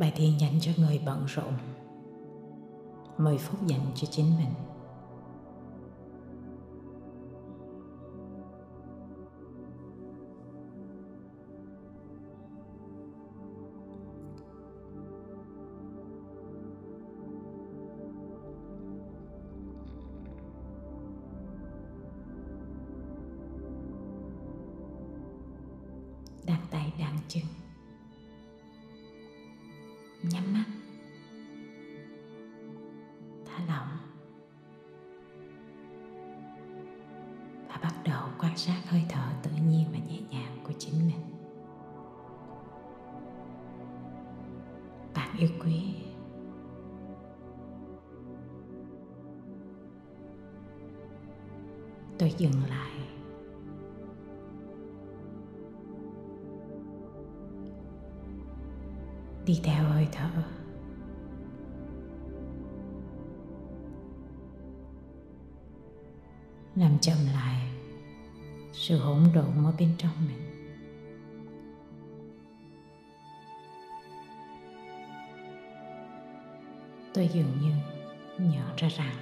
Bài thiền dành cho người bận rộn. 10 phút dành cho chính mình. Đặt tay đặng chân. Bắt đầu quan sát hơi thở tự nhiên và nhẹ nhàng của chính mình. Bạn yêu quý. Tôi dừng lại. Đi theo hơi thở. Làm chậm lại sự hỗn độn ở bên trong mình. Tôi dường như nhận ra rằng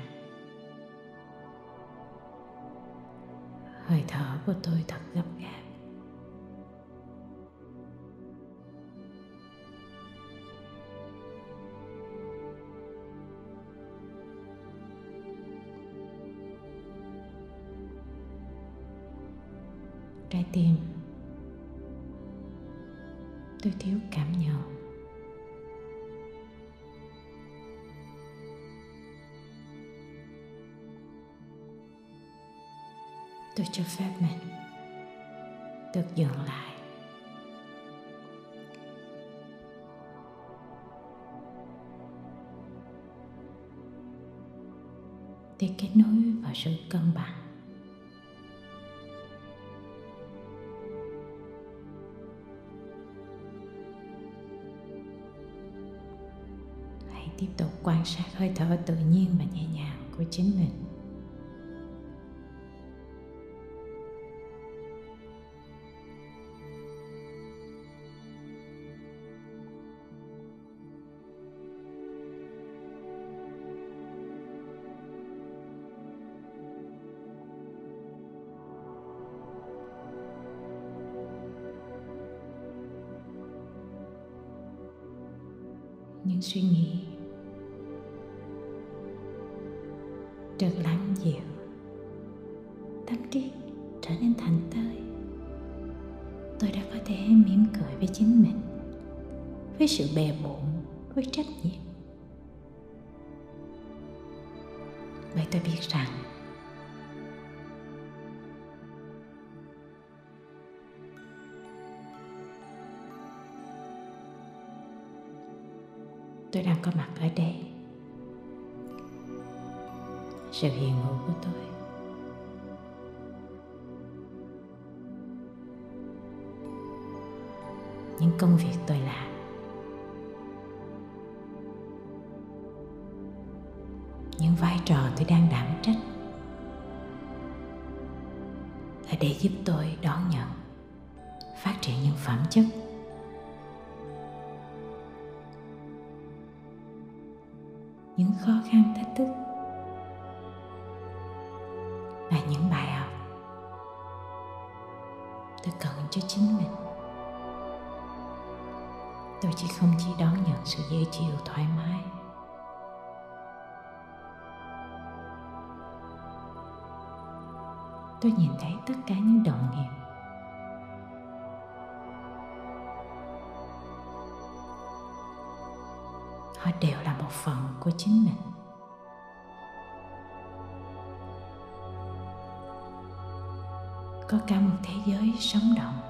hơi thở của tôi thật gấp gáp. Tim tôi thiếu cảm nhận. Tôi cho phép mình được dừng lại. Để kết nối vào sự cân bằng. Tiếp tục quan sát hơi thở tự nhiên và nhẹ nhàng của chính mình. Những suy nghĩ trở lắng dịu. Tâm trí trở nên thành tơi tôi đã có thể mỉm cười với chính mình, với sự bề bộn, với trách nhiệm. Vậy tôi biết rằng, tôi đang có mặt ở đây sự hiện hữu của tôi. Những công việc tôi làm. Những vai trò tôi đang đảm trách. Là để giúp tôi đón nhận, phát triển những phẩm chất. Những khó khăn thách thức. Cho chính mình. Tôi chỉ không chỉ đón nhận sự dễ chịu, thoải mái. Tôi nhìn thấy tất cả những đồng nghiệp. Họ đều là một phần của chính mình. Có cả một thế giới sống động.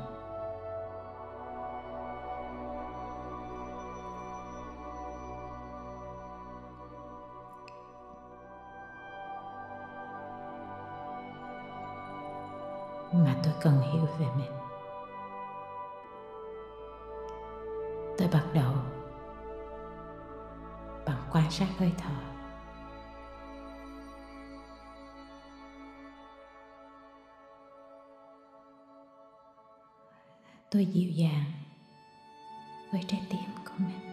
Cần hiểu về mình. Tôi bắt đầu bằng quan sát hơi thở. Tôi dịu dàng với trái tim của mình.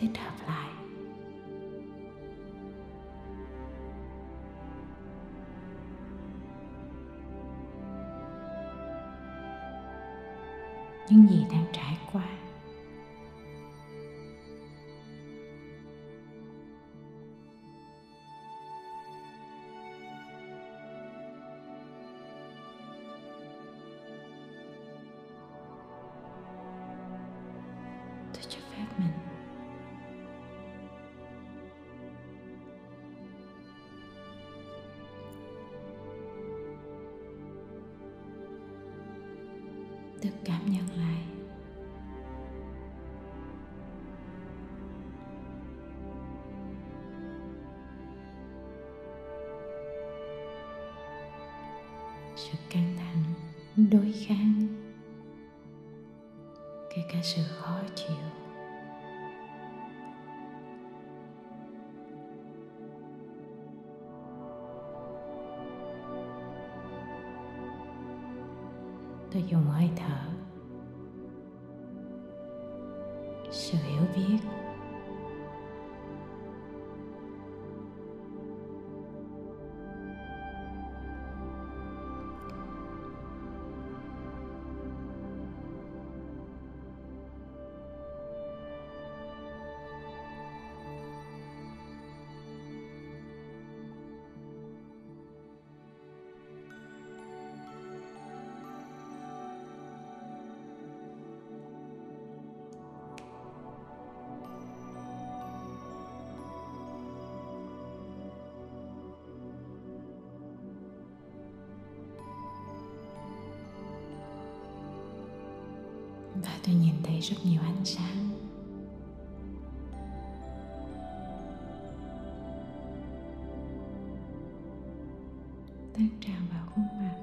Tích hợp lại. Những gì đang trải được cảm nhận lại. Sự căng thẳng đối kháng kể cả sự khó chịu. Tôi dùng hơi thở sự hiểu tôi nhìn thấy rất nhiều ánh sáng. Tan tràn vào khuôn mặt.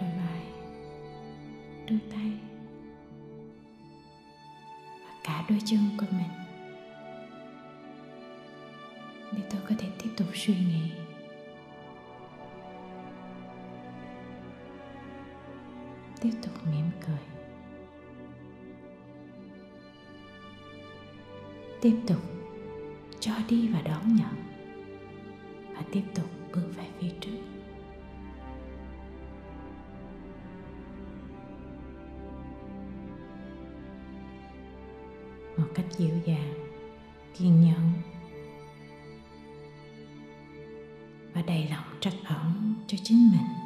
Rồi lại đôi tay và cả đôi chân của mình. Để tôi có thể tiếp tục suy nghĩ. Tiếp tục cho đi và đón nhận và tiếp tục bước về phía trước. Một cách dịu dàng, kiên nhẫn và đầy lòng trắc ẩn cho chính mình.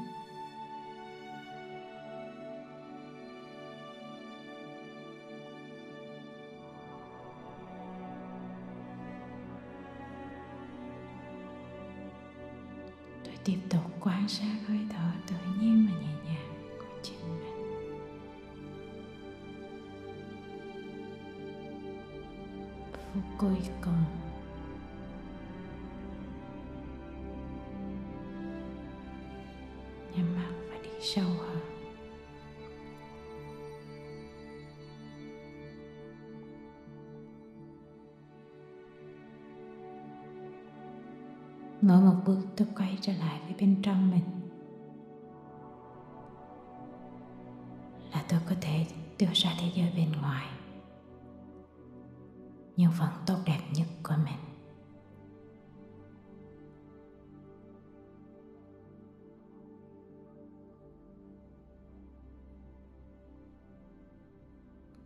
Quan sát hơi thở tự nhiên và nhẹ nhàng của chính mình phút cuối cùng nhắm mắt và đi sâu hơn mỗi một bước tôi quay trở lại với bên trong mình. Là tôi có thể đưa ra thế giới bên ngoài. Những phần tốt đẹp nhất của mình.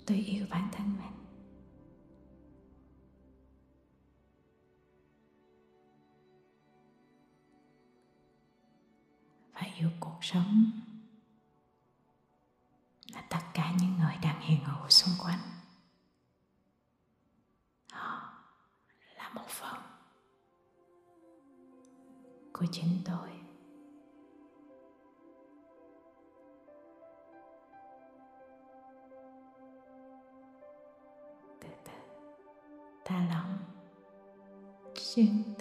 Tôi yêu bản thân mình. Sống. Là tất cả những người đang hiện hữu xung quanh. Họ là một phần của chính tôi. Từ từ thả lỏng xuyên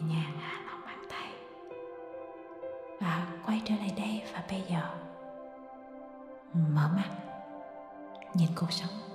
nhàng hạ lòng bàn tay và quay trở lại đây và bây giờ, mở mắt, nhìn cuộc sống